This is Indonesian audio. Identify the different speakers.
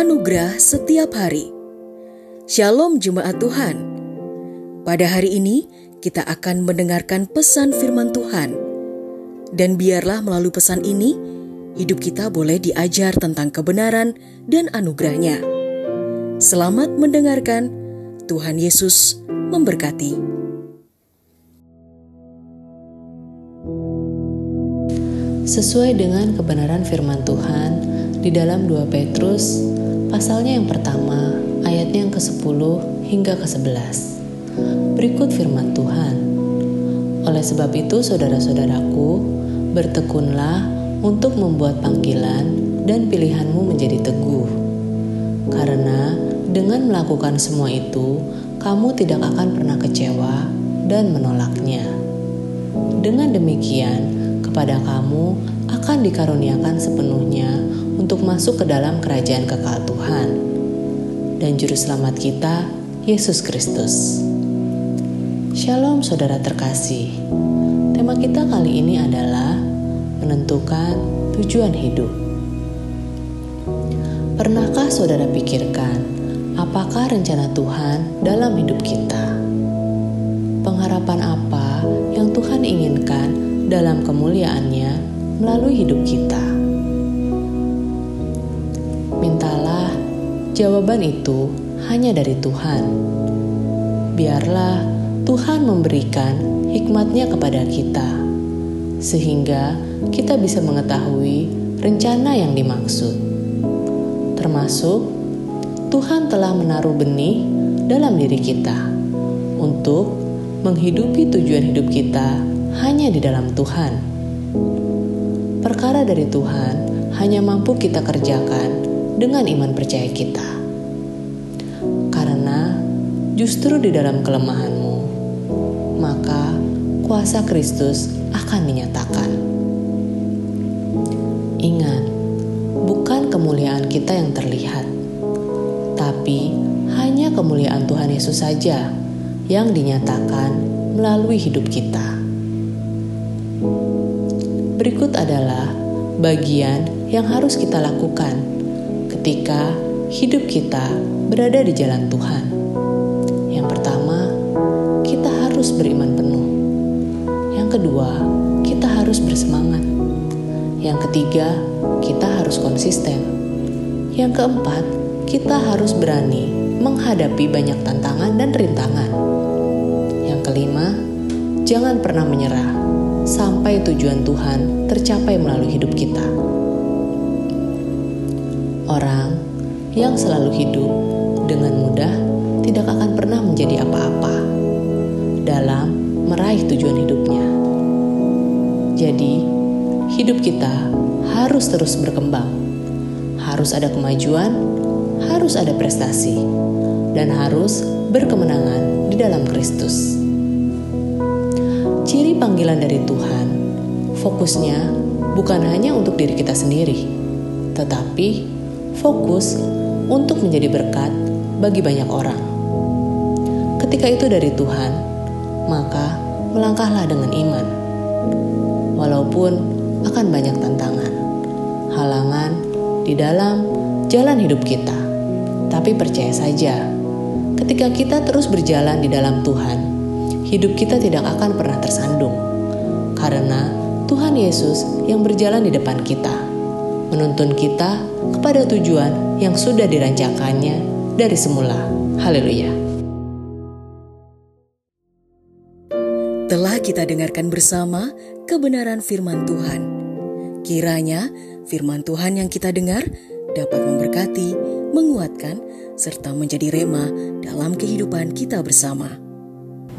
Speaker 1: Anugerah setiap hari. Shalom jemaat Tuhan. Pada hari ini kita akan mendengarkan pesan firman Tuhan. Dan biarlah melalui pesan ini hidup kita boleh diajar tentang kebenaran dan anugerahnya. Selamat mendengarkan. Tuhan Yesus memberkati.
Speaker 2: Sesuai dengan kebenaran firman Tuhan di dalam 2 Petrus pasalnya yang pertama, ayatnya yang ke-10 hingga ke-11. Berikut firman Tuhan. Oleh sebab itu saudara-saudaraku, bertekunlah untuk membuat panggilan dan pilihanmu menjadi teguh. Karena dengan melakukan semua itu, kamu tidak akan pernah kecewa dan menolaknya. Dengan demikian, kepada kamu akan dikaruniakan sepenuhnya untuk masuk ke dalam kerajaan kekal Tuhan dan Juru Selamat kita, Yesus Kristus. Shalom saudara terkasih. Tema kita kali ini adalah menentukan tujuan hidup. Pernahkah saudara pikirkan apakah rencana Tuhan dalam hidup kita? Pengharapan apa yang Tuhan inginkan dalam kemuliaannya melalui hidup kita. Jawaban itu hanya dari Tuhan. Biarlah Tuhan memberikan hikmatnya kepada kita, sehingga kita bisa mengetahui rencana yang dimaksud. Termasuk, Tuhan telah menaruh benih dalam diri kita untuk menghidupi tujuan hidup kita hanya di dalam Tuhan. Perkara dari Tuhan hanya mampu kita kerjakan dengan iman percaya kita. Karena justru di dalam kelemahanmu, maka kuasa Kristus akan dinyatakan. Ingat, bukan kemuliaan kita yang terlihat, tapi hanya kemuliaan Tuhan Yesus saja yang dinyatakan melalui hidup kita. Berikut adalah bagian yang harus kita lakukan ketika hidup kita berada di jalan Tuhan. Yang pertama, kita harus beriman penuh. Yang kedua, kita harus bersemangat. Yang ketiga, kita harus konsisten. Yang keempat, kita harus berani menghadapi banyak tantangan dan rintangan. Yang kelima, jangan pernah menyerah sampai tujuan Tuhan tercapai melalui hidup kita. Orang yang selalu hidup dengan mudah tidak akan pernah menjadi apa-apa dalam meraih tujuan hidupnya. Jadi, hidup kita harus terus berkembang, harus ada kemajuan, harus ada prestasi, dan harus berkemenangan di dalam Kristus ciri panggilan dari Tuhan, fokusnya bukan hanya untuk diri kita sendiri, tetapi fokus untuk menjadi berkat bagi banyak orang. Ketika itu dari Tuhan, maka melangkahlah dengan iman. Walaupun akan banyak tantangan, halangan di dalam jalan hidup kita. Tapi percaya saja, ketika kita terus berjalan di dalam Tuhan, hidup kita tidak akan pernah tersandung. Karena Tuhan Yesus yang berjalan di depan kita, menuntun kita kepada tujuan yang sudah dirancangkannya dari semula. Haleluya.
Speaker 1: Telah kita dengarkan bersama kebenaran firman Tuhan. Kiranya firman Tuhan yang kita dengar dapat memberkati, menguatkan, serta menjadi rema dalam kehidupan kita bersama.